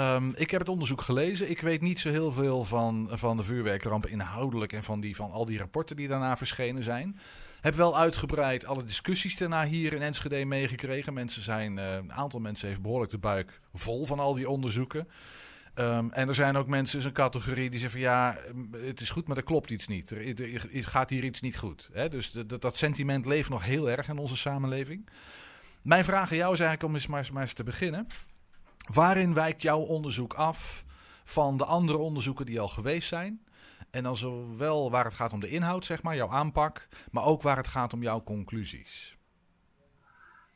Ehm, ik heb het onderzoek gelezen. Ik weet niet zo heel veel van, van de vuurwerkramp inhoudelijk en van, die, van al die rapporten die daarna verschenen zijn. Heb wel uitgebreid alle discussies daarna hier in Enschede meegekregen. Mensen zijn, uh, een aantal mensen heeft behoorlijk de buik vol van al die onderzoeken. Ehm, en er zijn ook mensen, is een categorie die zeggen van ja, het is goed, maar er klopt iets niet. Er, gaat hier iets niet goed. Hè? Dus dat, sentiment leeft nog heel erg in onze samenleving. Mijn vraag aan jou is eigenlijk om eens maar eens te beginnen. Waarin wijkt jouw onderzoek af van de andere onderzoeken die al geweest zijn? En dan zowel waar het gaat om de inhoud, zeg maar, jouw aanpak, maar ook waar het gaat om jouw conclusies.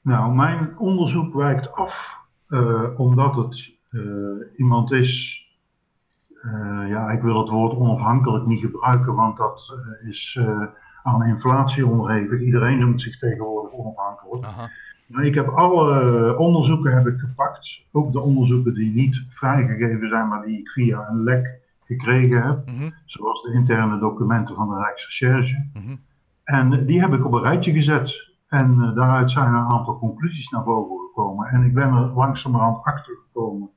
Nou, mijn onderzoek wijkt af uh, omdat het uh, iemand is. Uh, ja, ik wil het woord onafhankelijk niet gebruiken, want dat is aan inflatie onderhevig. Iedereen noemt zich tegenwoordig onafhankelijk. Aha. Maar ik heb alle onderzoeken heb ik gepakt, ook de onderzoeken die niet vrijgegeven zijn, maar die ik via een lek gekregen heb, mm -hmm. zoals de interne documenten van de Rijksrecherche. Mm -hmm. En die heb ik op een rijtje gezet. En uh, daaruit zijn een aantal conclusies naar boven gekomen. En ik ben er langzamerhand achter gekomen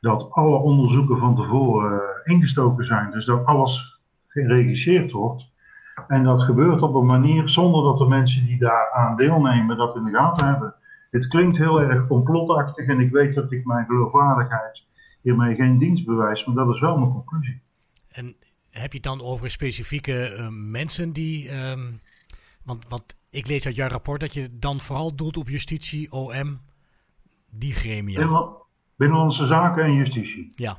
dat alle onderzoeken van tevoren uh, ingestoken zijn. Dus dat alles geregisseerd wordt. En dat gebeurt op een manier zonder dat de mensen die daar aan deelnemen dat in de gaten hebben. Het klinkt heel erg complotachtig en ik weet dat ik mijn geloofwaardigheid hiermee geen dienst bewijs, maar dat is wel mijn conclusie. En heb je het dan over specifieke uh, mensen die. Um, want, want ik lees uit jouw rapport dat je dan vooral doelt op justitie, OM, die gremia. Binnen, binnenlandse zaken en justitie. Ja.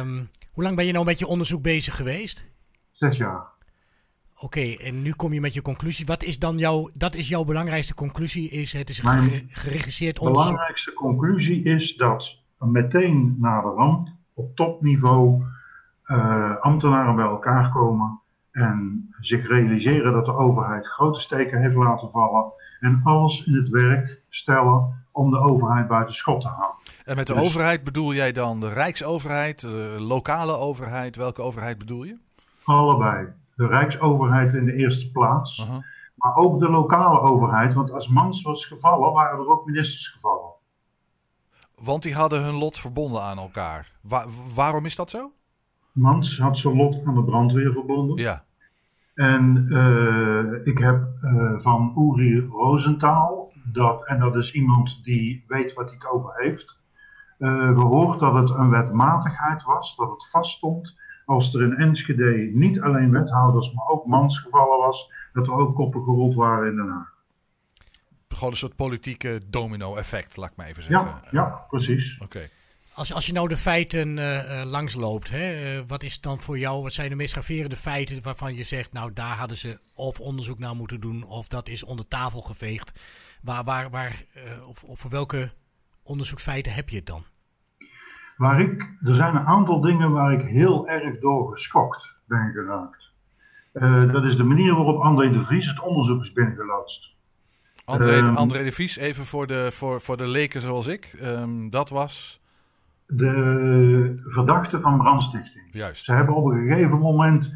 Um, hoe lang ben je nou met je onderzoek bezig geweest? Zes jaar. Oké, okay, en nu kom je met je conclusie. Wat is dan jouw, dat is jouw belangrijkste conclusie? Is het is een geregisseerd onderzoek? De belangrijkste conclusie is dat meteen na de ramp op topniveau uh, ambtenaren bij elkaar komen en zich realiseren dat de overheid grote steken heeft laten vallen en alles in het werk stellen om de overheid buiten schot te halen. En met de dus, overheid bedoel jij dan de Rijksoverheid, de lokale overheid? Welke overheid bedoel je? Allebei. De Rijksoverheid in de eerste plaats, uh -huh. maar ook de lokale overheid. Want als Mans was gevallen, waren er ook ministers gevallen. Want die hadden hun lot verbonden aan elkaar. Wa waarom is dat zo? Mans had zijn lot aan de brandweer verbonden. Ja. En uh, ik heb uh, van Uri Rosenthal, dat, en dat is iemand die weet wat hij het over heeft, uh, gehoord dat het een wetmatigheid was, dat het vaststond als er in Enschede niet alleen wethouders, maar ook mansgevallen was, dat er ook koppen gerold waren in Den Haag gewoon een soort politieke domino-effect, laat ik maar even zeggen. Ja, ja precies. Oké. Okay. Als, als je nou de feiten uh, langsloopt, hè, uh, wat is dan voor jou, wat zijn de meest graverende feiten waarvan je zegt, nou daar hadden ze of onderzoek naar moeten doen, of dat is onder tafel geveegd. Waar, waar, waar, of, of voor welke onderzoeksfeiten heb je het dan? Waar ik, er zijn een aantal dingen waar ik heel erg door geschokt ben geraakt. dat is de manier waarop André de Vries het onderzoek is binnengeloodst. André, um, André de Vries, even voor de, voor, voor de leken zoals ik. Um, dat was. De verdachte van brandstichting. Juist. Ze hebben op een gegeven moment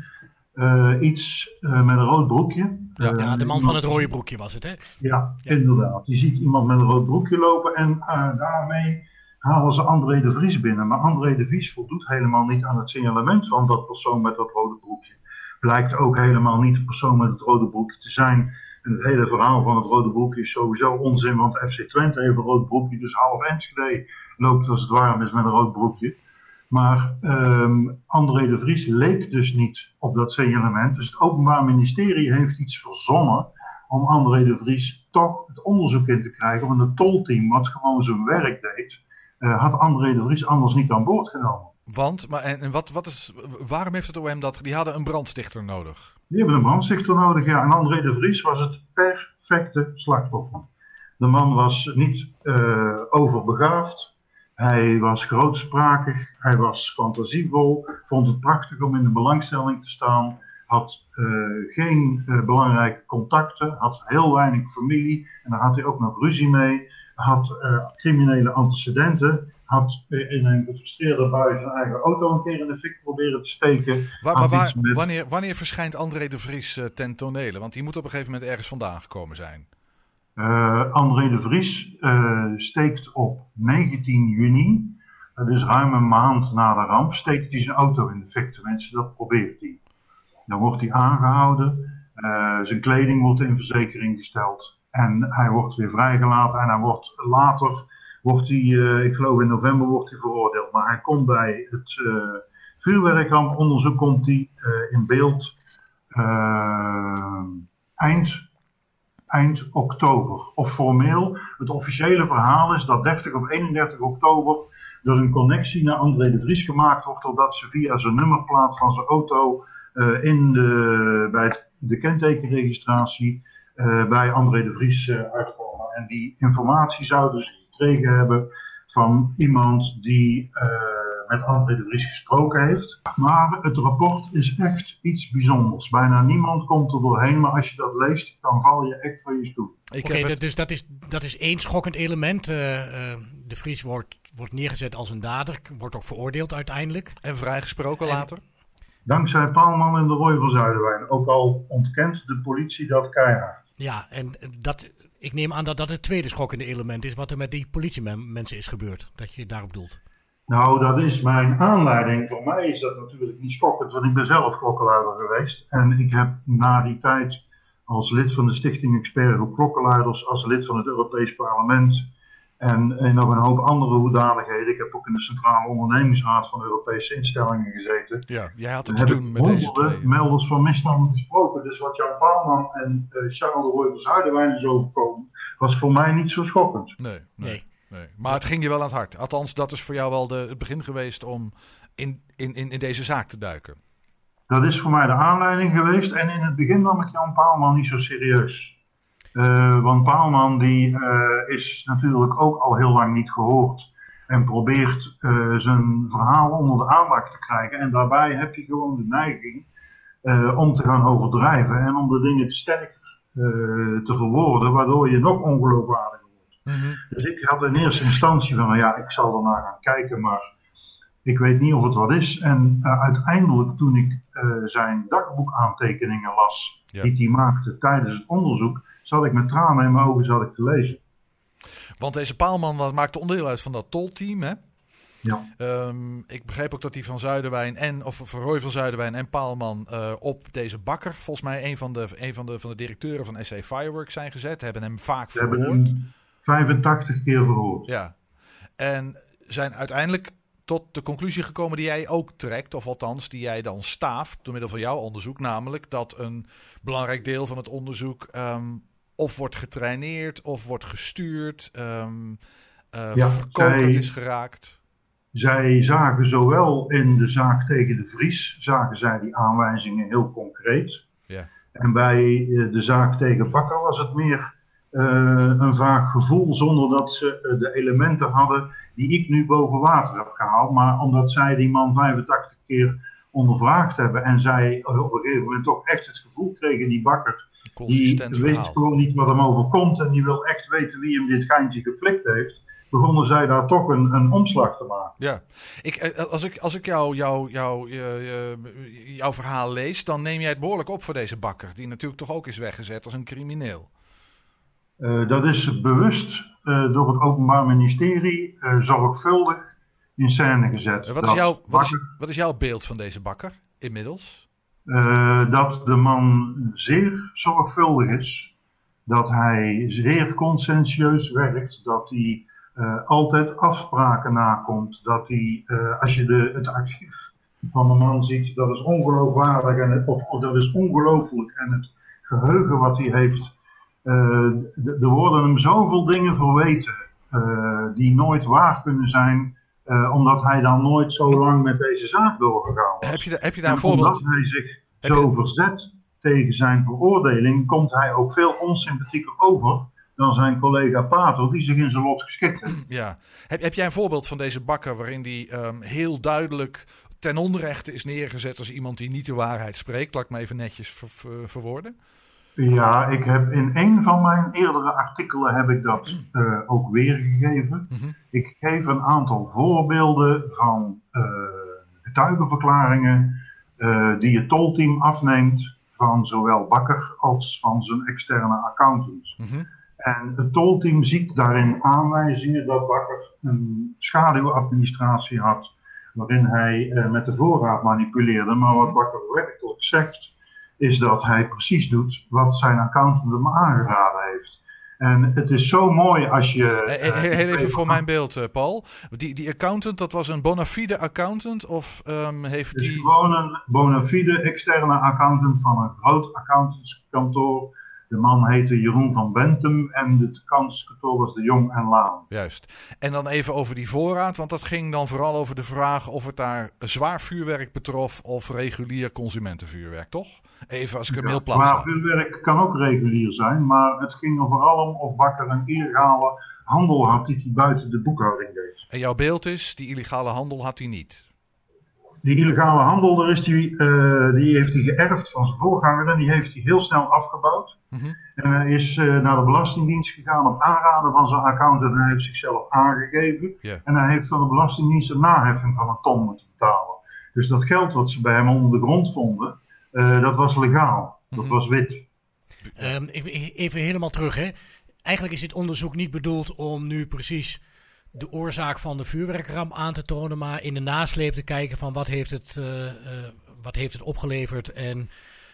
uh, iets uh, met een rood broekje. Ja, uh, ja de man iemand, van het rode broekje was het, hè? Ja, ja, inderdaad. Je ziet iemand met een rood broekje lopen en daarmee halen ze André de Vries binnen. Maar André de Vries voldoet helemaal niet aan het signalement van dat persoon met dat rode broekje. Blijkt ook helemaal niet de persoon met het rode broekje te zijn en het hele verhaal van het rode broekje is sowieso onzin, want FC Twente heeft een rood broekje, dus half Enschede loopt als het warm is met een rood broekje. Maar um, André de Vries leek dus niet op dat signalement. Dus het Openbaar Ministerie heeft iets verzonnen om André de Vries toch het onderzoek in te krijgen. Want het tolteam, wat gewoon zijn werk deed, had André de Vries anders niet aan boord genomen. Want, maar en, wat, wat is, waarom heeft het OM dat? Die hadden een brandstichter nodig. Die hebben een brandstichter nodig, ja. En André de Vries was het perfecte slachtoffer. De man was niet uh, overbegaafd. Hij was grootsprakig. Hij was fantasievol. Vond het prachtig om in de belangstelling te staan. Had uh, geen uh, belangrijke contacten. Had heel weinig familie. En daar had hij ook nog ruzie mee. Had criminele antecedenten had in een gefrustreerde bui zijn eigen auto een keer in de fik proberen te steken. Waar, maar waar, met... wanneer, wanneer verschijnt André de Vries uh, ten tonele? Want die moet op een gegeven moment ergens vandaan gekomen zijn. Uh, André de Vries uh, steekt op 19 juni Dat is ruim een maand na de ramp. Steekt hij zijn auto in de fik. Tenminste, dat probeert hij. Dan wordt hij aangehouden. Zijn kleding wordt in verzekering gesteld. En hij wordt weer vrijgelaten. En hij wordt later, wordt hij, uh, ik geloof in november, wordt hij veroordeeld. Maar hij komt bij het uh, vuurwerkramponderzoek komt hij, in beeld eind eind oktober. Of formeel, het officiële verhaal is dat 30 of 31 oktober er een connectie naar André de Vries gemaakt wordt, doordat ze via zijn nummerplaat van zijn auto in de, bij het, de kentekenregistratie bij André de Vries uh, uitkomen. En die informatie zouden ze gekregen hebben van iemand die met André de Vries gesproken heeft. Maar het rapport is echt iets bijzonders. Bijna niemand komt er doorheen, maar als je dat leest, dan val je echt van je stoel. Oké, okay, dus dat is, dat is één schokkend element. Uh, uh, de Vries wordt, wordt neergezet als een dader, wordt ook veroordeeld uiteindelijk. En vrijgesproken en, later? Dankzij Paalman en de Roy van Zuiderwijn. Ook al ontkent de politie dat keihard. Ja, en dat, ik neem aan dat dat het tweede schokkende element is wat er met die politiemensen is gebeurd. Dat je daarop doelt. Nou, dat is mijn aanleiding. Voor mij is dat natuurlijk niet schokkend, want ik ben zelf klokkenluider geweest. En ik heb na die tijd als lid van de Stichting Expert op Klokkenluiders, als lid van het Europees Parlement en, en nog een hoop andere hoedanigheden. Ik heb ook in de Centrale Ondernemingsraad van Europese instellingen gezeten. Ja, jij had het te doen met deze twee. melders van misstanden gesproken. Dus wat Jan Paalman en uh, Charles de Roy van Zuiderwijn is overkomen, was voor mij niet zo schokkend. nee. nee. Nee. Maar het ging je wel aan het hart. Althans, dat is voor jou wel de, het begin geweest om in, in, in, in deze zaak te duiken. Dat is voor mij de aanleiding geweest. En in het begin nam ik Jan Paalman niet zo serieus. Uh, want Paalman die, uh, is natuurlijk ook al heel lang niet gehoord. En probeert uh, zijn verhaal onder de aandacht te krijgen. En daarbij heb je gewoon de neiging om te gaan overdrijven. En om de dingen te sterker te verwoorden. Waardoor je nog ongeloofwaardiger Mhm. Dus ik had in eerste instantie van, nou ja, ik zal er naar gaan kijken, maar ik weet niet of het wat is. En uh, uiteindelijk, toen ik uh, zijn dagboekaantekeningen las, ja. die hij maakte tijdens het onderzoek, zat ik met tranen in mijn ogen zat ik te lezen. Want deze Paalman maakte onderdeel uit van dat tolteam, hè? Ja. Um, ik begreep ook dat hij van Zuiderwijn en of van Roy van Zuiderwijn en Paalman uh, op deze bakker, volgens mij een van de, een van de, van de directeuren van SC Fireworks zijn gezet. Hebben hem vaak Ze verhoord. 85 keer verhoord. Ja. En zijn uiteindelijk tot de conclusie gekomen die jij ook trekt, of althans die jij dan staaft door middel van jouw onderzoek, namelijk dat een belangrijk deel van het onderzoek um, of wordt getraineerd of wordt gestuurd, um, uh, ja, is geraakt. Zij zagen zowel in de zaak tegen de Vries, zagen zij die aanwijzingen heel concreet. Ja. En bij eh, de zaak tegen Bakker was het meer uh, een vaak gevoel zonder dat ze de elementen hadden die ik nu boven water heb gehaald. Maar omdat zij die man 85 keer ondervraagd hebben en zij op een gegeven moment toch echt het gevoel kregen, die bakker, die weet verhaal. gewoon niet wat hem overkomt en die wil echt weten wie hem dit geintje geflikt heeft. Begonnen zij daar toch een, een omslag te maken. Ja, ik, eh, als ik, als ik jou, jou, jou, jouw verhaal lees, dan neem jij het behoorlijk op voor deze bakker. Die natuurlijk toch ook is weggezet als een crimineel. Uh, dat is bewust uh, door het Openbaar Ministerie uh, zorgvuldig in scène gezet. Wat is, jouw, wat, is, wat is, jouw beeld van deze bakker inmiddels? dat de man zeer zorgvuldig is, dat hij zeer conscientieus werkt, dat hij altijd afspraken nakomt, dat hij, als je de, het archief van de man ziet, dat is ongeloofwaardig en, of, of dat is ongelooflijk en het geheugen wat hij heeft er worden hem zoveel dingen verweten die nooit waar kunnen zijn, uh, omdat hij dan nooit zo lang met deze zaak doorgegaan was. Heb je, heb je daar een voorbeeld? Omdat hij zich zo verzet tegen zijn veroordeling, komt hij ook veel onsympathieker over dan zijn collega Pater, die zich in zijn lot geschikt heeft. Ja. Heb, heb jij een voorbeeld van deze bakker waarin die um, heel duidelijk ten onrechte is neergezet als iemand die niet de waarheid spreekt? Laat ik me even netjes ver, ver, verwoorden. Ja, ik heb in een van mijn eerdere artikelen heb ik dat uh, ook weergegeven. Mm -hmm. Ik geef een aantal voorbeelden van uh, getuigenverklaringen uh, die het tolteam afneemt van zowel Bakker als van zijn externe accountant. Mm -hmm. En het tolteam ziet daarin aanwijzingen dat Bakker een schaduwadministratie had, waarin hij eh, met de voorraad manipuleerde. Maar wat Bakker werkelijk zegt, is dat hij precies doet wat zijn accountant hem aangeraden heeft. En het is zo mooi als je. Heel, heel even voor mijn beeld, Paul. Die, die accountant, dat was een bona fide accountant? Of um, heeft die. gewoon een bona fide externe accountant van een groot accountantskantoor de man heette Jeroen van Bentum en het kantskantoor was de Jong en Laan. Juist. En dan even over die voorraad, want dat ging dan vooral over de vraag of het daar zwaar vuurwerk betrof of regulier consumentenvuurwerk, toch? Even als ik hem heel plat Zwaar vuurwerk kan ook regulier zijn, maar het ging er vooral om of Bakker een illegale handel had die hij buiten de boekhouding deed. En jouw beeld is, die illegale handel had hij niet? Die illegale handel, daar is die, uh, die heeft hij geërfd van zijn voorganger en die heeft hij heel snel afgebouwd. Mhm. En hij is uh, naar de Belastingdienst gegaan op aanraden van zijn accountant en hij heeft zichzelf aangegeven. En hij heeft van de Belastingdienst een naheffing van een ton moeten betalen. Dus dat geld wat ze bij hem onder de grond vonden, uh, dat was legaal. Dat mhm. was wit. Um, even helemaal terug, hè. Eigenlijk is dit onderzoek niet bedoeld om nu precies de oorzaak van de vuurwerkramp aan te tonen, maar in de nasleep te kijken van wat heeft het, uh, uh, wat heeft het opgeleverd en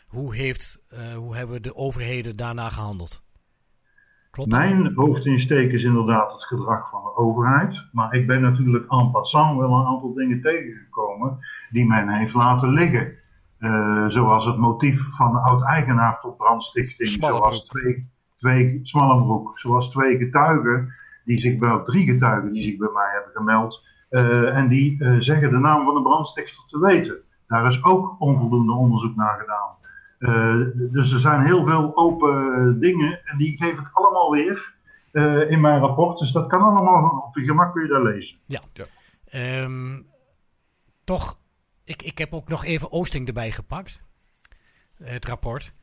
hoe, heeft, uh, hoe hebben de overheden daarna gehandeld. Klopt Mijn hoofdinsteek is inderdaad het gedrag van de overheid, maar ik ben natuurlijk en passant wel een aantal dingen tegengekomen die men heeft laten liggen. zoals het motief van de oud-eigenaar tot brandstichting, zoals twee, twee, Smallenbroek, zoals twee getuigen die zich bij, drie getuigen die zich bij mij hebben gemeld. Uh, en die uh, zeggen de naam van de brandstichter te weten. Daar is ook onvoldoende onderzoek naar gedaan. Uh, dus er zijn heel veel open dingen en die geef ik allemaal weer in mijn rapport. Dus dat kan allemaal op je gemak kun je daar lezen. Ja, ja. Um, toch, ik, ik heb ook nog even Oosting erbij gepakt. Het rapport.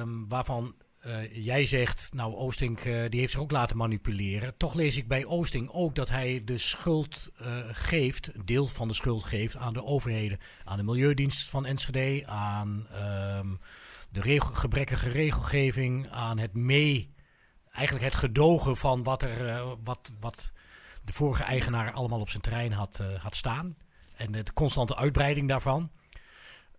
Um, waarvan uh, jij zegt, nou, Oosting uh, die heeft zich ook laten manipuleren. Toch lees ik bij Oosting ook dat hij de schuld uh, geeft, een deel van de schuld geeft aan de overheden. Aan de Milieudienst van Enschede, aan um, de gebrekkige regelgeving, aan het mee, eigenlijk het gedogen van wat, er, wat, wat de vorige eigenaar allemaal op zijn terrein had, had staan. En de constante uitbreiding daarvan.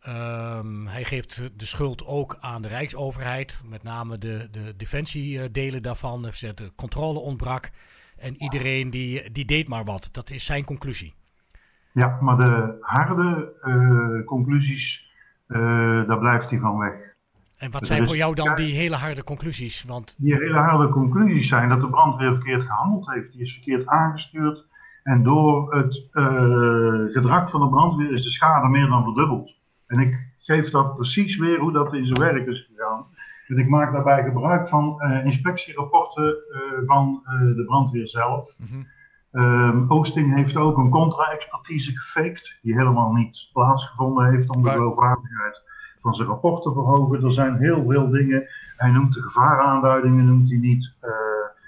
Um, hij geeft de schuld ook aan de Rijksoverheid, met name de, de defensiedelen daarvan. Hij zegt de controle ontbrak en iedereen die, die deed maar wat. Dat is zijn conclusie. Ja, maar de harde uh, conclusies, uh, daar blijft hij van weg. En wat zijn voor jou dan die hele harde conclusies? Want... Die hele harde conclusies zijn dat de brandweer verkeerd gehandeld heeft. Die is verkeerd aangestuurd. En door het uh, gedrag van de brandweer is de schade meer dan verdubbeld. En ik geef dat precies weer hoe dat in zijn werk is gegaan. En ik maak daarbij gebruik van uh, inspectierapporten uh, van uh, de brandweer zelf. Mm -hmm. Oosting heeft ook een contra-expertise gefaked, die helemaal niet plaatsgevonden heeft om de geloofwaardigheid van zijn rapport te verhogen. Er zijn heel veel dingen, hij noemt de gevaaraanduidingen, noemt hij niet.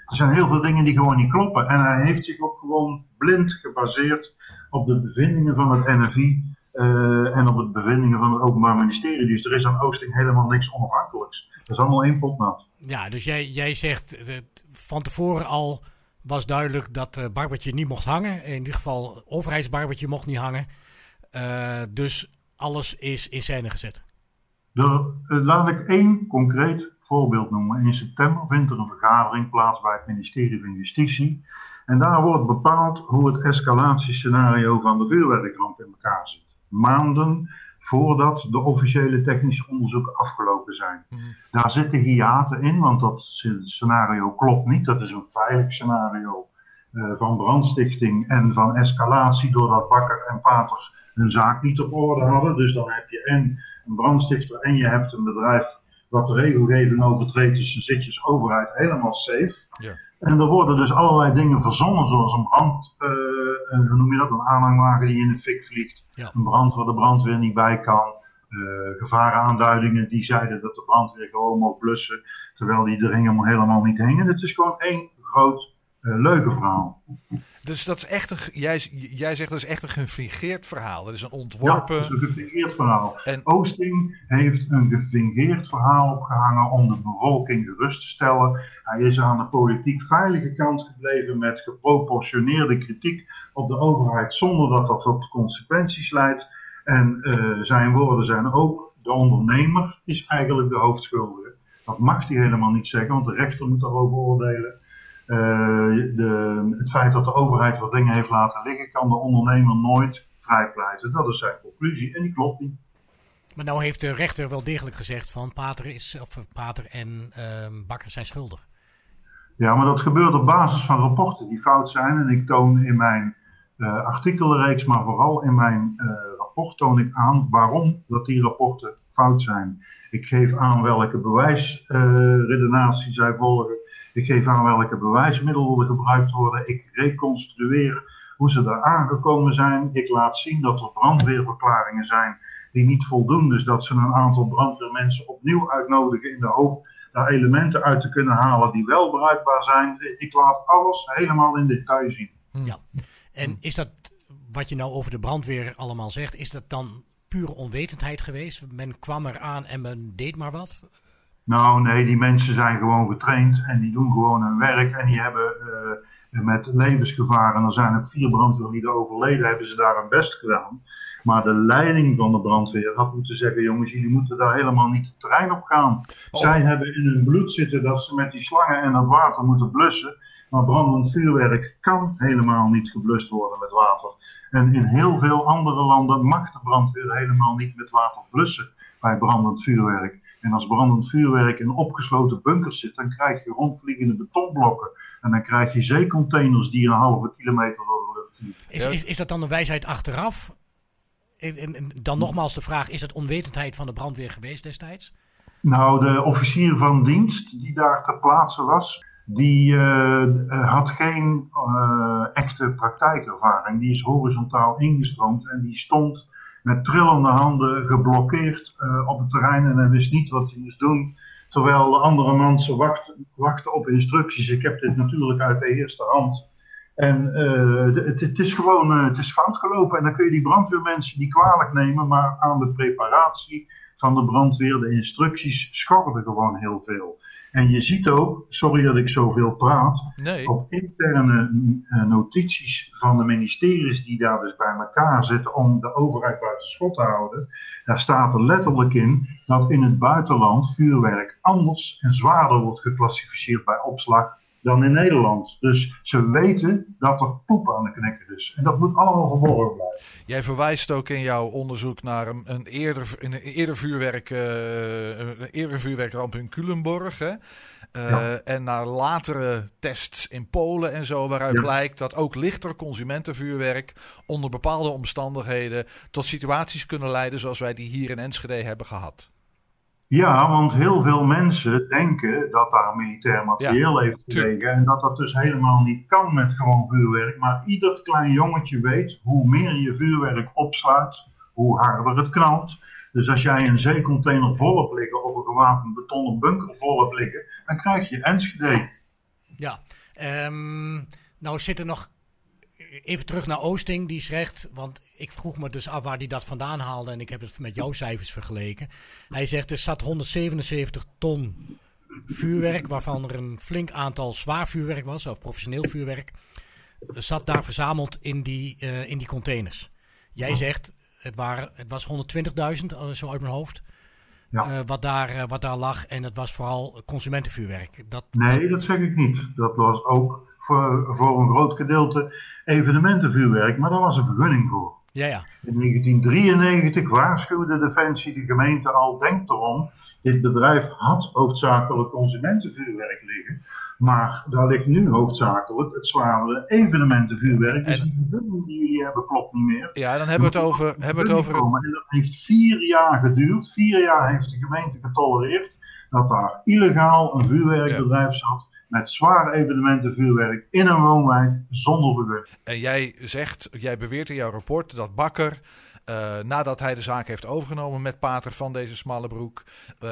er zijn heel veel dingen die gewoon niet kloppen. En hij heeft zich ook gewoon blind gebaseerd op de bevindingen van het NFI uh, en op het bevindingen van het Openbaar Ministerie. Dus er is aan Oosting helemaal niks onafhankelijks. Dat is allemaal één potnat. Ja, dus jij, jij zegt uh, van tevoren al was duidelijk dat uh, Barbertje niet mocht hangen. In ieder geval overheidsbarbertje mocht niet hangen. dus alles is in scène gezet. De, laat ik één concreet voorbeeld noemen. In september vindt er een vergadering plaats bij het ministerie van Justitie. En daar wordt bepaald hoe het escalatiescenario van de vuurwerkramp in elkaar zit maanden voordat de officiële technische onderzoeken afgelopen zijn. Mhm. Daar zitten hiaten in, want dat scenario klopt niet. Dat is een veilig scenario uh, van brandstichting en van escalatie doordat Bakker en Paters hun zaak niet op orde hadden. Dus dan heb je en een brandstichter en je hebt een bedrijf wat de regelgeving overtreedt. Dus dan zit je overheid helemaal safe. Ja. En er worden dus allerlei dingen verzonnen, zoals een brand, uh, hoe noem je dat, een aanhangwagen die in de fik vliegt. Een brand waar de brandweer niet bij kan. Uh, gevaraanduidingen die zeiden dat de brandweer gewoon mocht blussen, terwijl die er helemaal, helemaal niet hingen. Het is gewoon één groot leugenverhaal. Dus dat is echt een, jij, jij zegt dat is echt een gefingeerd verhaal. Dat is een ontworpen. Ja, dat is een gefingeerd verhaal. En... Oosting heeft een gefingeerd verhaal opgehangen om de bevolking gerust te stellen. Hij is aan de politiek veilige kant gebleven met geproportioneerde kritiek op de overheid, zonder dat dat tot consequenties leidt. En uh, zijn woorden zijn ook: de ondernemer is eigenlijk de hoofdschuldige. Dat mag hij helemaal niet zeggen, want de rechter moet daarover oordelen. Uh, de, het feit dat de overheid wat dingen heeft laten liggen, kan de ondernemer nooit vrijpleiten. Dat is zijn conclusie en die klopt niet. Maar nou heeft de rechter wel degelijk gezegd van Pater, is, of Pater en uh, Bakker zijn schuldig. Ja, maar dat gebeurt op basis van rapporten die fout zijn. En ik toon in mijn uh, artikelenreeks, maar vooral in mijn uh, rapport toon ik aan waarom dat die rapporten fout zijn. Ik geef aan welke bewijsredenatie uh, zij volgen. Ik geef aan welke bewijsmiddelen gebruikt worden. Ik reconstrueer hoe ze daar aangekomen zijn. Ik laat zien dat er brandweerverklaringen zijn die niet voldoen. Dus dat ze een aantal brandweermensen opnieuw uitnodigen in de hoop daar elementen uit te kunnen halen die wel bruikbaar zijn. Ik laat alles helemaal in detail zien. Ja, en is dat wat je nou over de brandweer allemaal zegt, is dat dan pure onwetendheid geweest? Men kwam eraan en men deed maar wat? Nou, nee, die mensen zijn gewoon getraind en die doen gewoon hun werk en die hebben uh, met levensgevaar, en er zijn ook vier brandweerlieden overleden, hebben ze daar hun best gedaan. Maar de leiding van de brandweer had moeten zeggen: jongens, jullie moeten daar helemaal niet het terrein op gaan. Zij hebben in hun bloed zitten dat ze met die slangen en dat water moeten blussen. Maar brandend vuurwerk kan helemaal niet geblust worden met water. En in heel veel andere landen mag de brandweer helemaal niet met water blussen bij brandend vuurwerk. En als brandend vuurwerk in opgesloten bunkers zit, dan krijg je rondvliegende betonblokken. En dan krijg je zeecontainers die een halve kilometer door de lucht vliegen. Is, is, is dat dan een wijsheid achteraf? Dan nogmaals de vraag, is het onwetendheid van de brandweer geweest destijds? Nou, de officier van dienst die daar ter plaatse was, die uh, had geen uh, echte praktijkervaring. Die is horizontaal ingestroomd en die stond met trillende handen geblokkeerd uh, op het terrein en hij wist niet wat hij moest doen. Terwijl de andere mensen wachten, wachten op instructies. Ik heb dit natuurlijk uit de eerste hand. En uh, het, het, is gewoon uh, het is fout gelopen. En dan kun je die brandweermensen niet kwalijk nemen, maar aan de preparatie van de brandweer, de instructies, schorren gewoon heel veel. En je ziet ook, sorry dat ik zoveel praat, nee. op interne uh, notities van de ministeries die daar dus bij elkaar zitten om de overheid buiten schot te houden, daar staat er letterlijk in dat in het buitenland vuurwerk anders en zwaarder wordt geclassificeerd bij opslag dan in Nederland. Dus ze weten dat er poep aan de knikker is. En dat moet allemaal verborgen blijven. Jij verwijst ook in jouw onderzoek naar een, een eerder, een eerder, vuurwerk, uh, een eerder vuurwerkramp in Culemborg. Hè? Uh, ja. En naar latere tests in Polen en zo, waaruit ja. blijkt dat ook lichter consumentenvuurwerk onder bepaalde omstandigheden tot situaties kunnen leiden zoals wij die hier in Enschede hebben gehad. Ja, want heel veel mensen denken dat daar militair materieel ja, heeft gelegen en dat dat dus helemaal niet kan met gewoon vuurwerk. Maar ieder klein jongetje weet, hoe meer je vuurwerk opsluit, hoe harder het knalt. Dus als jij een zeecontainer vol hebt liggen of een gewapend betonnen bunker vol hebt liggen, dan krijg je Enschede. Ja, um, nou zit er nog even terug naar Oosting, die zegt, want ik vroeg me dus af waar hij dat vandaan haalde en ik heb het met jouw cijfers vergeleken. Hij zegt er zat 177 ton vuurwerk, waarvan er een flink aantal zwaar vuurwerk was, of professioneel vuurwerk, zat daar verzameld in die, uh, in die containers. Jij zegt, het, waren, het was 120.000, zo uit mijn hoofd. Ja. Uh, wat, daar, uh, wat daar lag. En het was vooral consumentenvuurwerk. Dat, nee, dat... dat zeg ik niet. Dat was ook voor, voor een groot gedeelte evenementenvuurwerk, maar daar was een vergunning voor. Ja, ja. In 1993 waarschuwde Defensie de gemeente al, denk erom, dit bedrijf had hoofdzakelijk consumentenvuurwerk liggen, maar daar ligt nu hoofdzakelijk het zware evenementenvuurwerk. Dus die vergunning die jullie hebben klopt niet meer. Ja, dan hebben we het over... Hebben het over... En dat heeft vier jaar geduurd. Vier jaar heeft de gemeente getolereerd dat daar illegaal een vuurwerkbedrijf zat met zwaar evenementenvuurwerk in een woonwijk zonder vergunning. En jij zegt, jij beweert in jouw rapport dat Bakker, uh, nadat hij de zaak heeft overgenomen met Pater van deze smalle broek, uh,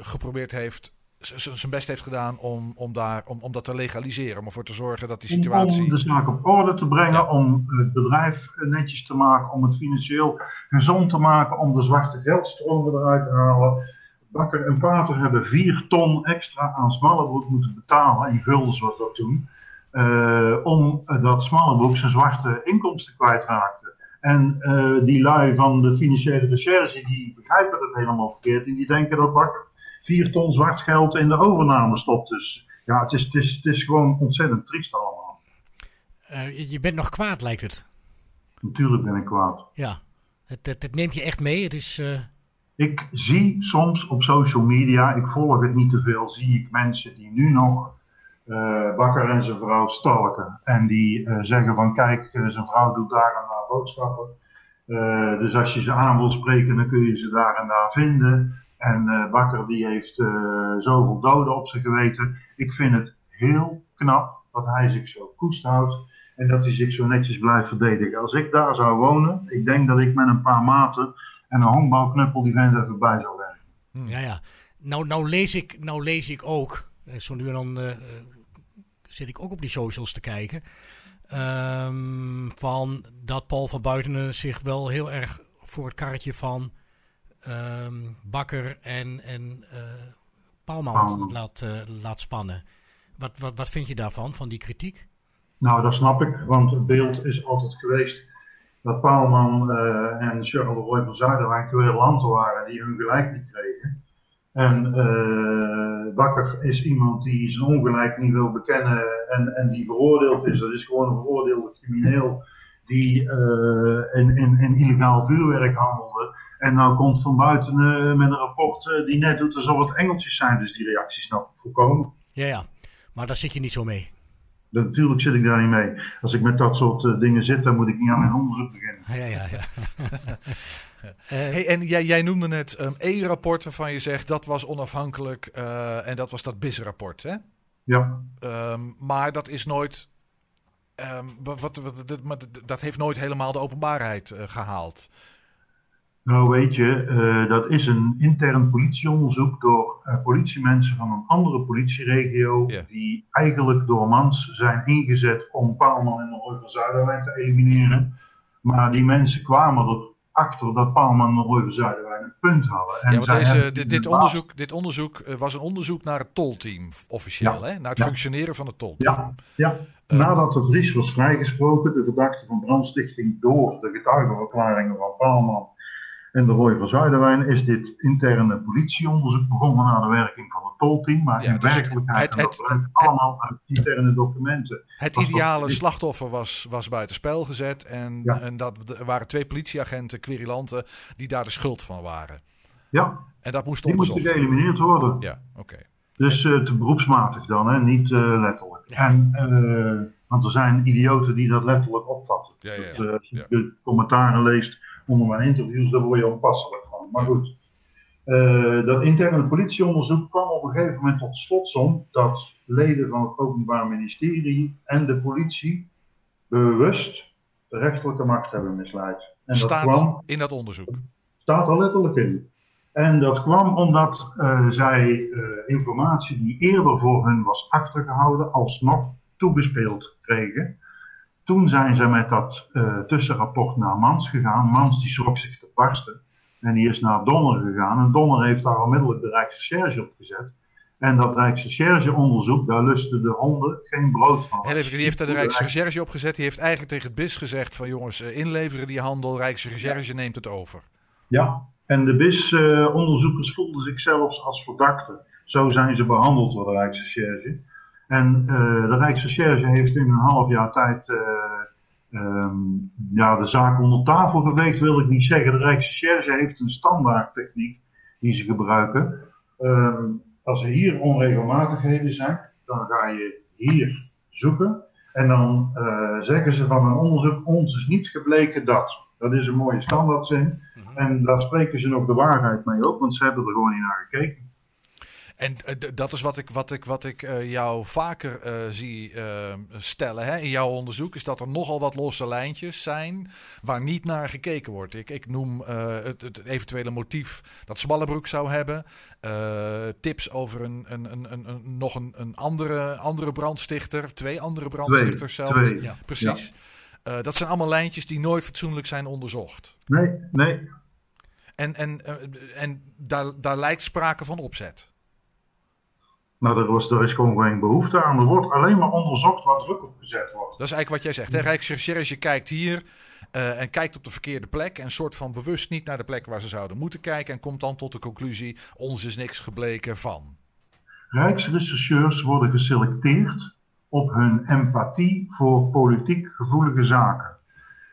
geprobeerd heeft zijn best heeft gedaan om, om, daar, om, om dat te legaliseren. Om ervoor te zorgen dat die situatie... Om de zaak op orde te brengen, Ja. om het bedrijf netjes te maken, om het financieel gezond te maken, om de zwarte geldstromen eruit te halen. Bakker en Pater hebben 4 ton extra aan Smallebroek moeten betalen, in guldens was dat toen, eh, om eh, dat Smallebroek zijn zwarte inkomsten kwijtraakte. En eh, die lui van de financiële recherche, die begrijpen dat helemaal verkeerd en die denken dat Bakker 4 ton zwart geld in de overname stopt. Dus ja, het is, het is, het is gewoon ontzettend triest allemaal. Eh, je- bent nog kwaad, lijkt het. Natuurlijk ben ik kwaad. Ja. Het, het, het neemt je echt mee. Het is. eh, Ik zie soms op social media, ik volg het niet te veel, zie ik mensen die nu nog eh, Bakker en zijn vrouw stalken. En die eh, zeggen van kijk, eh, zijn vrouw doet daar en daar boodschappen. Eh, dus als je ze aan wil spreken, dan kun je ze daar en daar vinden. En eh, Bakker die heeft eh, zoveel doden op zijn geweten. Ik vind het heel knap dat hij zich zo koest houdt. En dat hij zich zo netjes blijft verdedigen. Als ik daar zou wonen, ik denk dat ik met een paar maten en een honkbalknuppel die vent even bij zou werken. Ja, ja. Nou, nou, lees ik, nou lees ik ook. eh, Zo nu en dan zit ik ook op die socials te kijken. ehm, van dat Paul van Buitenen zich wel heel erg voor het karretje van ehm, Bakker en, en eh Paalman Paalman. laat, eh, laat spannen. Wat, wat, wat vind je daarvan, van die kritiek? Nou, dat snap ik, want het beeld is altijd geweest dat Paalman eh, en Charles de Roy van Zuiderwijk twee lanten waren die hun gelijk niet kregen. En eh, Bakker is iemand die zijn ongelijk niet wil bekennen en, en die veroordeeld is. Dat is gewoon een veroordeelde crimineel die eh, in, in, in illegaal vuurwerk handelde. En nou komt van buiten eh, met een rapport eh, die net doet alsof het engeltjes zijn. Dus die reactie snap ik volkomen. Ja, ja. Maar daar zit je niet zo mee. Dat- Natuurlijk zit ik daar niet mee. Als ik met dat soort eh, dingen zit, dan moet ik niet aan mijn onderzoek beginnen. Ja, ja, ja. Hey, en jij, jij noemde net een E-rapport waarvan je zegt dat was onafhankelijk eh, en dat was dat BIS-rapport. Hè? Ja, Ehm, maar dat is nooit. ehm, wat, wat, wat- dat- maar dat- dat heeft nooit helemaal de openbaarheid eh, gehaald. Nou weet je, eh, dat is een intern politieonderzoek door eh, politiemensen van een andere politieregio. Die eigenlijk door Mans zijn ingezet om Paalman en de Roy van Zuiderwijn te elimineren. Maar die mensen kwamen erachter dat Paalman en de Roy van Zuiderwijn een punt hadden. En ja, want deze, dit, onderzoek, dit onderzoek eh, was een onderzoek naar het tolteam, officieel. Ja. Hè? Naar het Ja. functioneren van het tolteam. Ja, ja. Nadat de Vries was vrijgesproken, de verdachte van brandstichting door de getuigenverklaringen van Paalman en de Roy van Zuiderwijn, is dit interne politieonderzoek begonnen naar de werking van het tolteam. Maar Ja, in dus het- werkelijkheid, het- het- blijkt allemaal uit interne documenten. Het ideale slachtoffer was, was buitenspel gezet. En, Ja. en dat, er waren twee politieagenten, querulanten, die daar de schuld van waren. Ja, En dat moest die onderzocht worden. geëlimineerd worden. Ja, oké. Dus eh, te beroepsmatig dan, hè? niet eh, letterlijk. Ja. En, eh, want er zijn idioten die dat letterlijk opvatten. Ja, ja, ja. Als je de commentaren leest onder mijn interviews, daar word je onpasselijk van. Maar goed, Eh, dat interne politieonderzoek kwam op een gegeven moment tot slotsom dat leden van het Openbaar Ministerie en de politie bewust de rechterlijke macht hebben misleid. En dat kwam in dat onderzoek. staat er letterlijk in. En dat kwam omdat eh, zij eh, informatie die eerder voor hun was achtergehouden, alsnog toegespeeld kregen. Toen zijn ze met dat eh, tussenrapport naar Mans gegaan. Mans die schrok zich te barsten. En die is naar Donner gegaan. En Donner heeft daar onmiddellijk de Rijksrecherche op gezet. En dat Rijksrecherche-onderzoek, daar lusten de honden geen brood van. Even, die heeft daar de Rijksrecherche opgezet. Die heeft eigenlijk tegen het BIS gezegd van jongens, eh, inleveren die handel. Rijksrecherche neemt het over. Ja, en de BIS-onderzoekers voelden zich zelfs als verdachten. Zo zijn ze behandeld door de Rijksrecherche. En eh, de Rijksrecherche heeft in een half jaar tijd eh, ehm, ja, de zaak onder tafel geveegd, wil ik niet zeggen. De Rijksrecherche heeft een standaardtechniek die ze gebruiken. Ehm, als er hier onregelmatigheden zijn, dan ga je hier zoeken. En dan eh, zeggen ze van een onderzoek, ons is niet gebleken dat. Dat is een mooie standaardzin. En daar spreken ze nog de waarheid mee op, want ze hebben er gewoon niet naar gekeken. En eh, dat is wat ik, wat ik, wat ik eh, jou vaker eh, zie stellen hè, in jouw onderzoek. Is dat er nogal wat losse lijntjes zijn waar niet naar gekeken wordt. Ik, ik noem het, het eventuele motief dat Smallebroek zou hebben. tips over een, een, een, een, nog een, een andere, andere brandstichter. Twee andere brandstichters zelfs. twee. Ja. Precies. Dat zijn allemaal lijntjes die nooit fatsoenlijk zijn onderzocht. Nee, nee. En, en, en daar, daar lijkt sprake van opzet. Nou, er, was, er is gewoon geen behoefte aan. Er wordt alleen maar onderzocht waar druk op gezet wordt. Dat is eigenlijk wat jij zegt. Hè? Rijksrecherche kijkt hier eh, en kijkt op de verkeerde plek. En soort van bewust niet naar de plek waar ze zouden moeten kijken. En komt dan tot de conclusie: ons is niks gebleken van. Rijksrechercheurs worden geselecteerd op hun empathie voor politiek gevoelige zaken.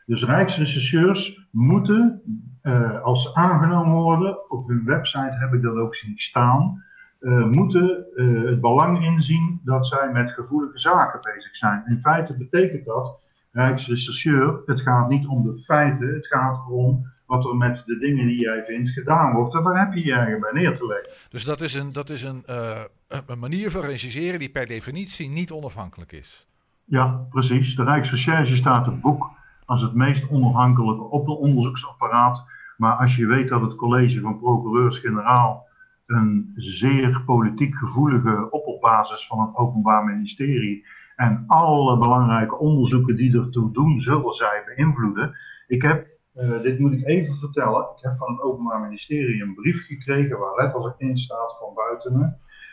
Dus Rijksrechercheurs moeten, eh, als ze aangenomen worden, op hun website heb ik dat ook zien staan, eh, moeten eh, het belang inzien dat zij met gevoelige zaken bezig zijn. In feite betekent dat, Rijksrechercheur, het gaat niet om de feiten, het gaat erom wat er met de dingen die jij vindt gedaan wordt. En daar heb je je eigen bij neer te leggen. Dus dat is een, dat is een, eh, een- manier van rechercheren die per definitie niet onafhankelijk is. Ja, precies. De Rijksrecherche staat het boek als het meest onafhankelijke op de onderzoeksapparaat. Maar als je weet dat het college van procureurs-generaal een zeer politiek gevoelige opperbasis van het Openbaar Ministerie en alle belangrijke onderzoeken die ertoe doen, zullen zij beïnvloeden. Ik heb, eh, dit moet ik even vertellen, ik heb van het Openbaar Ministerie een brief gekregen waar letterlijk in staat van buiten me.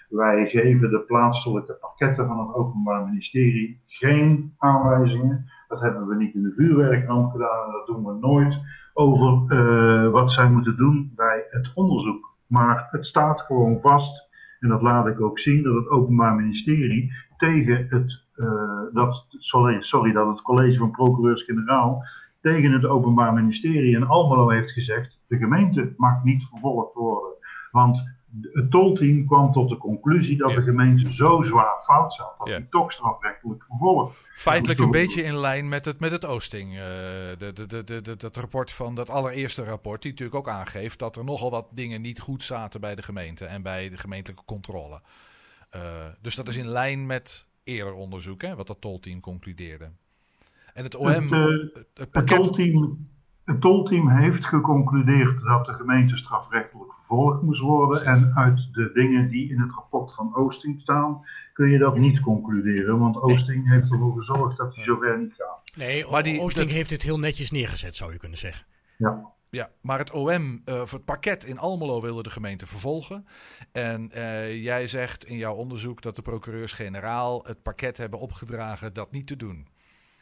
Wij geven de plaatselijke pakketten van het Openbaar Ministerie geen aanwijzingen. Dat hebben we niet in de vuurwerkramp gedaan en dat doen we nooit over eh, wat zij moeten doen bij het onderzoek. Maar het staat gewoon vast, en dat laat ik ook zien, dat het Openbaar Ministerie tegen het, eh, dat, sorry, sorry, dat het college van procureurs-generaal tegen het Openbaar Ministerie in Almelo heeft gezegd: de gemeente mag niet vervolgd worden. Want het tolteam kwam tot de conclusie dat Ja. de gemeente zo zwaar fout zat dat Ja. hij toch strafrechtelijk vervolgd. Feitelijk een beetje in lijn met het, met het Oosting. eh, de, de, de, dat rapport van dat allereerste rapport, die natuurlijk ook aangeeft dat er nogal wat dingen niet goed zaten bij de gemeente en bij de gemeentelijke controle. Eh, dus dat is in lijn met eerder onderzoek, hè, wat dat tolteam concludeerde. En het OM, Het, pakket. tolteam, het tolteam heeft geconcludeerd dat de gemeente strafrechtelijk vervolgd moest worden. En uit de dingen die in het rapport van Oosting staan, kun je dat niet concluderen. Want Oosting heeft ervoor gezorgd dat hij zover niet gaat. Nee, Maar die- Oosting dat- heeft het heel netjes neergezet, zou je kunnen zeggen. Ja. Ja, maar het OM, eh, voor het pakket in Almelo wilde de gemeente vervolgen. En eh, jij zegt in jouw onderzoek dat de procureurs-generaal het pakket hebben opgedragen dat niet te doen.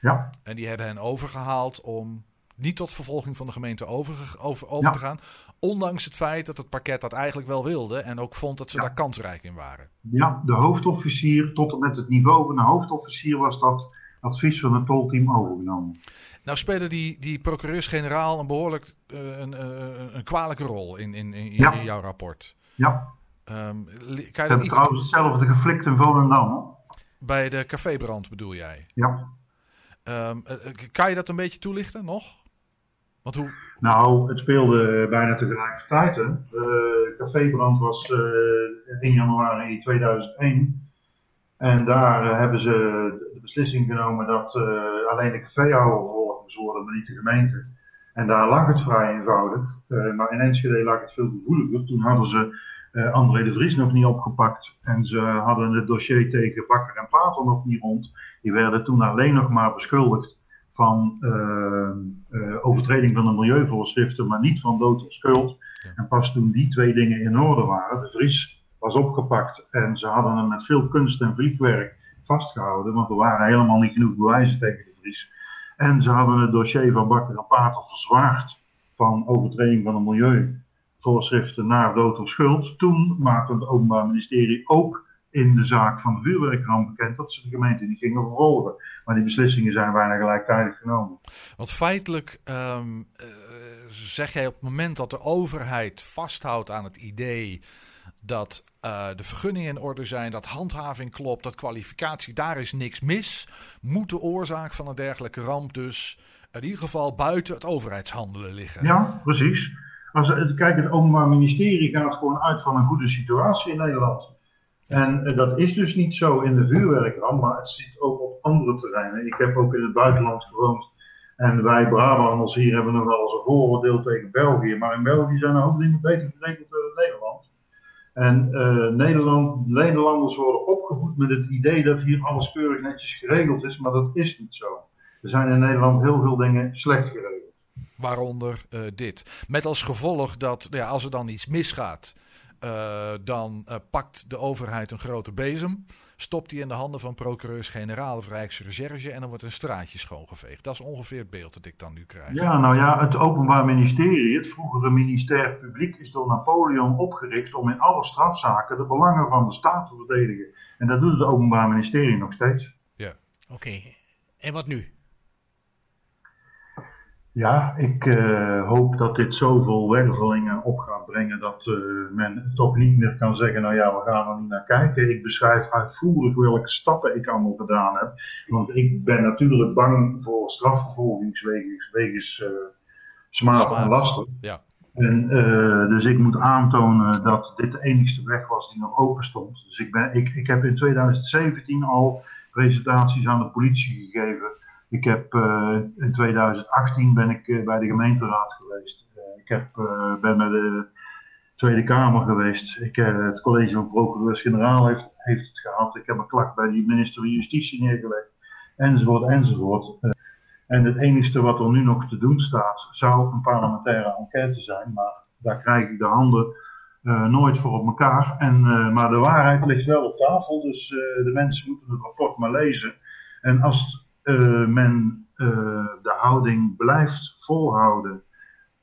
Ja, En die hebben hen overgehaald om niet tot vervolging van de gemeente over, over, over Ja. te gaan. Ondanks het feit dat het pakket dat eigenlijk wel wilde en ook vond dat ze Ja. daar kansrijk in waren. ja, de hoofdofficier, tot en met het niveau van de hoofdofficier, was dat advies van het tolteam overgenomen. Nou spelen die, die procureurs-generaal een behoorlijk eh, een, een, een kwalijke rol in, in, in, Ja. in jouw rapport. Ja, ze je dat hebben iets trouwens hetzelfde geflikt in Volendam. hoor. bij de cafébrand bedoel jij? Ja. Ehm, eh, eh, kan je dat een beetje toelichten nog? Hoe, Nou, het speelde bijna tegelijkertijd. Hè. De cafébrand was eh 1 januari 2001. En daar eh, hebben ze de beslissing genomen dat eh, alleen de caféhouder vervolgd moest worden, maar niet de gemeente. En daar lag het vrij eenvoudig. Eh, maar in Enschede lag het veel gevoeliger. Toen hadden ze eh, André de Vries nog niet opgepakt. En ze hadden het dossier tegen Bakker en Pater nog niet rond. Die werden toen alleen nog maar beschuldigd van eh, eh, overtreding van de milieuvoorschriften, maar niet van dood of schuld. Ja. En pas toen die twee dingen in orde waren, de Vries was opgepakt en ze hadden hem met veel kunst en vliegwerk vastgehouden, want er waren helemaal niet genoeg bewijzen tegen de Vries. En ze hadden het dossier van Bakker en Pater verzwaard van overtreding van de milieuvoorschriften naar dood of schuld. Toen maakte het Openbaar Ministerie ook in de zaak van de vuurwerkramp bekend dat ze de gemeente niet gingen vervolgen. Maar die beslissingen zijn bijna gelijktijdig genomen. want feitelijk ehm, eh, zeg jij op het moment dat de overheid vasthoudt aan het idee dat eh, de vergunningen in orde zijn, dat handhaving klopt, dat kwalificatie, daar is niks mis, moet de oorzaak van een dergelijke ramp dus in ieder geval buiten het overheidshandelen liggen. Ja, precies. Als, kijk, het Openbaar Ministerie gaat gewoon uit van een goede situatie in Nederland. En eh, dat is dus niet zo in de vuurwerkramp, maar het zit ook op andere terreinen. Ik heb ook in het buitenland gewoond. En wij Brabanders hier hebben nog wel eens een vooroordeel tegen België. Maar in België zijn er ook dingen beter geregeld dan in Nederland. En uh, Nederland, Nederlanders worden opgevoed met het idee dat hier alles keurig netjes geregeld is. Maar dat is niet zo. Er zijn in Nederland heel veel dingen slecht geregeld. Waaronder uh, dit. Met als gevolg dat ja, als er dan iets misgaat uh, dan uh, pakt de overheid een grote bezem, stopt die in de handen van procureurs-generaal of Rijksrecherche en dan wordt een straatje schoongeveegd. Dat is ongeveer het beeld dat ik dan nu krijg. Ja, nou ja, het Openbaar Ministerie, het vroegere ministerie Publiek, is door Napoleon opgericht om in alle strafzaken de belangen van de staat te verdedigen. En dat doet het Openbaar Ministerie nog steeds. Ja. Oké, okay. en wat nu? Ja, ik uh, hoop dat dit zoveel wervelingen op gaat brengen dat uh, men toch niet meer kan zeggen, nou ja, we gaan er niet naar kijken. Ik beschrijf uitvoerig welke stappen ik allemaal gedaan heb. Want ik ben natuurlijk bang voor strafvervolgingswegens wegens uh, smaad en lasten. Ja. En, dus ik moet aantonen dat dit de enigste weg was die nog open stond. Dus ik, ben, ik, ik heb in 2017 al presentaties aan de politie gegeven ik heb uh, in 2018 ben ik uh, bij de gemeenteraad geweest. Uh, ik heb, ben bij de Tweede Kamer geweest. Ik, het college van procureurs-generaal heeft, heeft het gehad. Ik heb een klacht bij de minister van Justitie neergelegd. Enzovoort, enzovoort. en het enige wat er nu nog te doen staat, zou een parlementaire enquête zijn. Maar daar krijg ik de handen nooit voor op elkaar. En, maar de waarheid ligt wel op tafel. Dus de mensen moeten het rapport maar lezen. En als uh, men uh, de houding blijft volhouden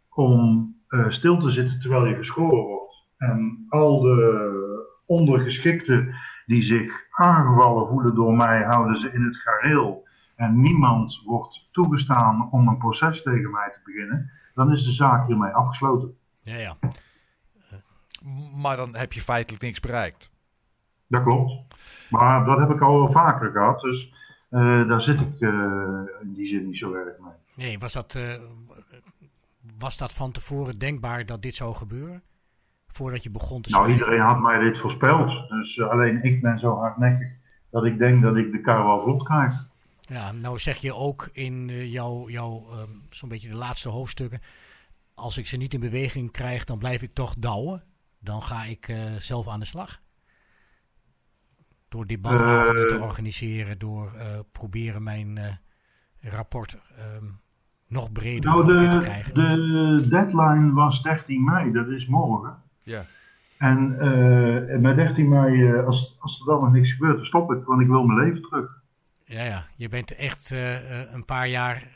om uh, stil te zitten terwijl je geschoren wordt. En al de ondergeschikten die zich aangevallen voelen door mij, houden ze in het gareel. En niemand wordt toegestaan om een proces tegen mij te beginnen. Dan is de zaak hiermee afgesloten. Ja, ja. Maar dan heb je feitelijk niks bereikt. Dat klopt. Maar dat heb ik al vaker gehad. Dus daar zit ik uh, in die zin niet zo erg mee. Nee, was dat, uh, was dat van tevoren denkbaar dat dit zou gebeuren? Voordat je begon te Nou, schrijven? iedereen had mij dit voorspeld. Dus alleen ik ben zo hardnekkig dat ik denk dat ik de kar wel vlot krijg. Ja, nou zeg je ook in jouw, jouw um, zo'n beetje de laatste hoofdstukken... als ik ze niet in beweging krijg, dan blijf ik toch douwen. Dan ga ik zelf aan de slag. Door debatavonden uh, te organiseren, door uh, proberen mijn uh, rapport um, nog breder nou, de, te krijgen. De deadline was 13 mei, dat is morgen. Ja. En met 13 mei, als, als er dan nog niks gebeurt, dan stop ik, want ik wil mijn leven terug. Ja, ja. je bent echt een paar jaar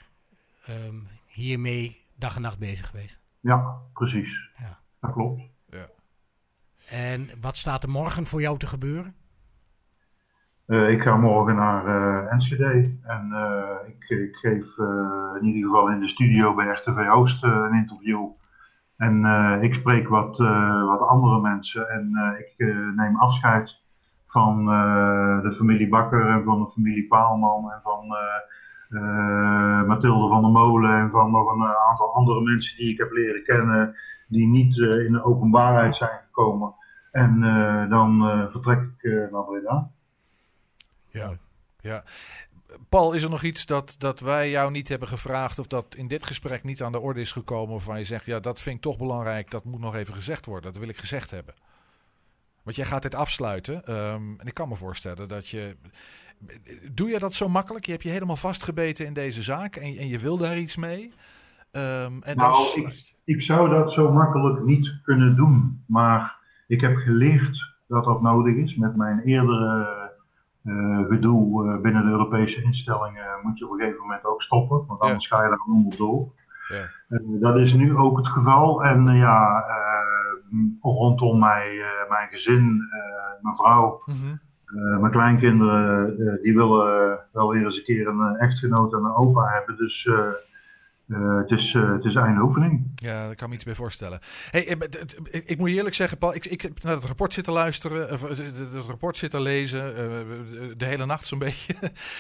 um, hiermee dag en nacht bezig geweest. Ja, precies. Ja. Dat klopt. Ja. En wat staat er morgen voor jou te gebeuren? Uh, ik ga morgen naar uh, Enschede en uh, ik, ik, geef in ieder geval in de studio bij RTV Oost een interview. En ik spreek wat, wat andere mensen en ik neem afscheid van de familie Bakker en van de familie Paalman en van Mathilde van der Molen en van nog een aantal andere mensen die ik heb leren kennen die niet in de openbaarheid zijn gekomen. En dan vertrek ik naar Breda. Ja, ja. Paul, is er nog iets dat, dat wij jou niet hebben gevraagd of dat in dit gesprek niet aan de orde is gekomen waarvan je zegt, ja, dat vind ik toch belangrijk, dat moet nog even gezegd worden, dat wil ik gezegd hebben? Want jij gaat dit afsluiten um, en ik kan me voorstellen dat je... Doe je dat zo makkelijk? Je hebt je helemaal vastgebeten in deze zaak en, en je wil daar iets mee? Um, en nou, dus... ik, ik zou dat zo makkelijk niet kunnen doen, maar ik heb geleerd dat dat nodig is met mijn eerdere gedoe uh, binnen de Europese instellingen moet je op een gegeven moment ook stoppen, want anders ja. ga je daar onderdoor. Ja. Uh, dat is nu ook het geval. En ja, rondom mij, mijn gezin, mijn vrouw, mm -hmm. mijn kleinkinderen, die willen wel weer eens een keer een echtgenoot en een opa hebben. Dus uh, het, is, uh, het is einde oefening. Ja, daar kan me iets bij voorstellen. Hey, ik, ik, moet je eerlijk zeggen, Paul, ik, ik heb naar het rapport zitten luisteren, het rapport zitten lezen, de hele nacht zo'n beetje.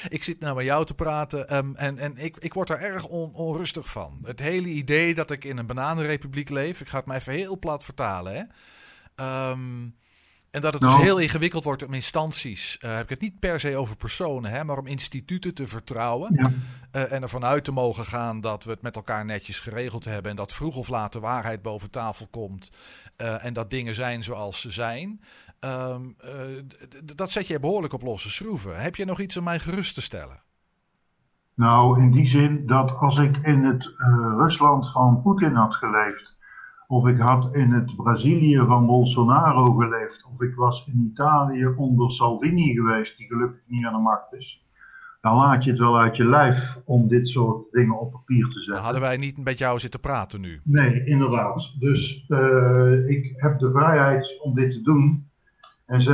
ik zit nou met jou te praten um, en, en ik, ik word er erg on, onrustig van. Het hele idee dat ik in een bananenrepubliek leef, ik ga het maar even heel plat vertalen, hè. Um, En dat het dus Nou. heel ingewikkeld wordt om instanties, eh, heb ik het niet per se over personen, hè, maar om instituten te vertrouwen. Ja. eh, en ervan uit te mogen gaan dat we het met elkaar netjes geregeld hebben. En dat vroeg of laat de waarheid boven tafel komt. eh, en dat dingen zijn zoals ze zijn. Ehm, eh, dat zet je behoorlijk op losse schroeven. Heb je nog iets om mij gerust te stellen? Nou, in die zin dat als ik in het Rusland van Poetin had geleefd, of ik had in het Brazilië van Bolsonaro geleefd, of ik was in Italië onder Salvini geweest, die gelukkig niet aan de macht is, dan laat je het wel uit je lijf om dit soort dingen op papier te Dan zetten. hadden wij niet met jou zitten praten nu. Nee, inderdaad. Dus eh, ik heb de vrijheid om dit te doen. En ze,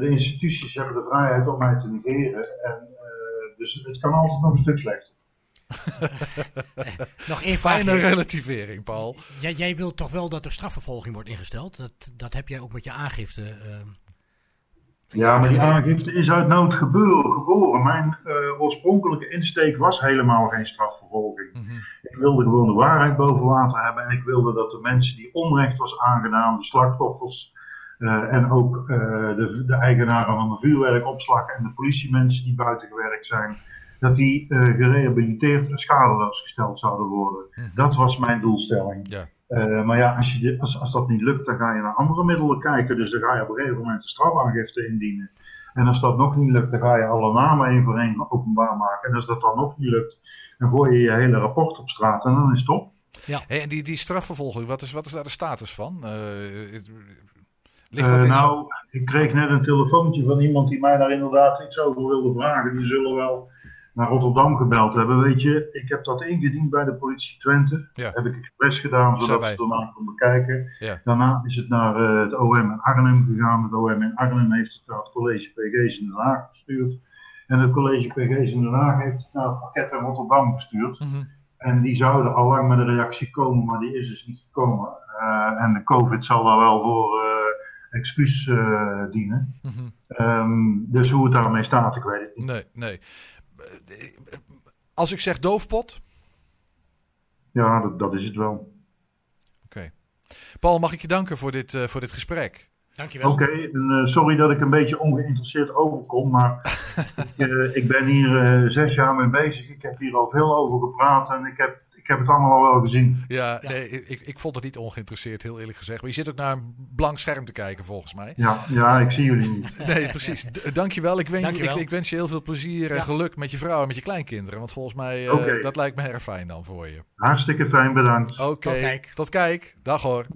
de instituties hebben de vrijheid om mij te negeren. En, eh, dus het kan altijd nog een stuk slechter. Nog één Fijne relativering, Paul. Jij, jij wilt toch wel dat er strafvervolging wordt ingesteld? Dat, dat heb jij ook met je aangifte. ehm, Ja, maar die aangifte is uit nood gebeuren, geboren. Mijn eh, oorspronkelijke insteek was helemaal geen strafvervolging. Mhm. Ik wilde gewoon de waarheid boven water hebben. En ik wilde dat de mensen die onrecht was aangedaan, de slachtoffers eh, en ook eh, de, de eigenaren van de vuurwerkopslag en de politiemensen die buiten gewerkt zijn, dat die eh, gerehabiliteerd en schadeloos gesteld zouden worden. Mhm. Dat was mijn doelstelling. Ja. Eh, maar ja, als, je als, als dat niet lukt, dan ga je naar andere middelen kijken. Dus dan ga je op een gegeven moment een strafaangifte indienen. En als dat nog niet lukt, dan ga je alle namen één voor één openbaar maken. En als dat dan nog niet lukt, dan gooi je je hele rapport op straat en dan is het op. Hey, en die, die strafvervolging, wat is, wat is daar de status van? Eh, ligt dat in nou, ik kreeg net een telefoontje van iemand die mij daar inderdaad iets over wilde vragen. Die zullen wel naar Rotterdam gebeld hebben. Weet je, ik heb dat ingediend bij de politie Twente. Ja. Heb ik expres gedaan, Zo zodat ze het daarna kon bekijken. Ja. Daarna is het naar eh, het OM in Arnhem gegaan. Het OM in Arnhem heeft het naar het college PG's in Den Haag gestuurd. En het college PG's in Den Haag heeft het naar het pakket in Rotterdam gestuurd. Mhm. En die zouden al lang met een reactie komen, maar die is dus niet gekomen. Eh, en de COVID zal daar wel voor eh, excuus eh, dienen. Mhm. Ehm, dus hoe het daarmee staat, ik weet het niet. Nee, nee. Als ik zeg doofpot, Ja, dat, dat is het wel. Paul, mag ik je danken voor dit, eh, voor dit gesprek? Dankjewel. Oké, en, eh, sorry dat ik een beetje ongeïnteresseerd overkom, maar ik, eh, ik ben hier eh, zes jaar mee bezig. Ik heb hier al veel over gepraat en ik heb, ik heb het allemaal al wel gezien. Ja, Ja. Nee, ik, ik vond het niet ongeïnteresseerd, heel eerlijk gezegd. Maar je zit ook naar een blank scherm te kijken, volgens mij. Ja, ja ik zie jullie niet. Nee, precies. D- dankjewel. Ik, wens, Dankjewel. Ik, ik wens je heel veel plezier en Ja. geluk met je vrouw en met je kleinkinderen. Want volgens mij, eh, Oké. dat lijkt me erg fijn dan voor je. Hartstikke fijn, bedankt. Oké, Tot kijk. Tot kijk. Dag hoor.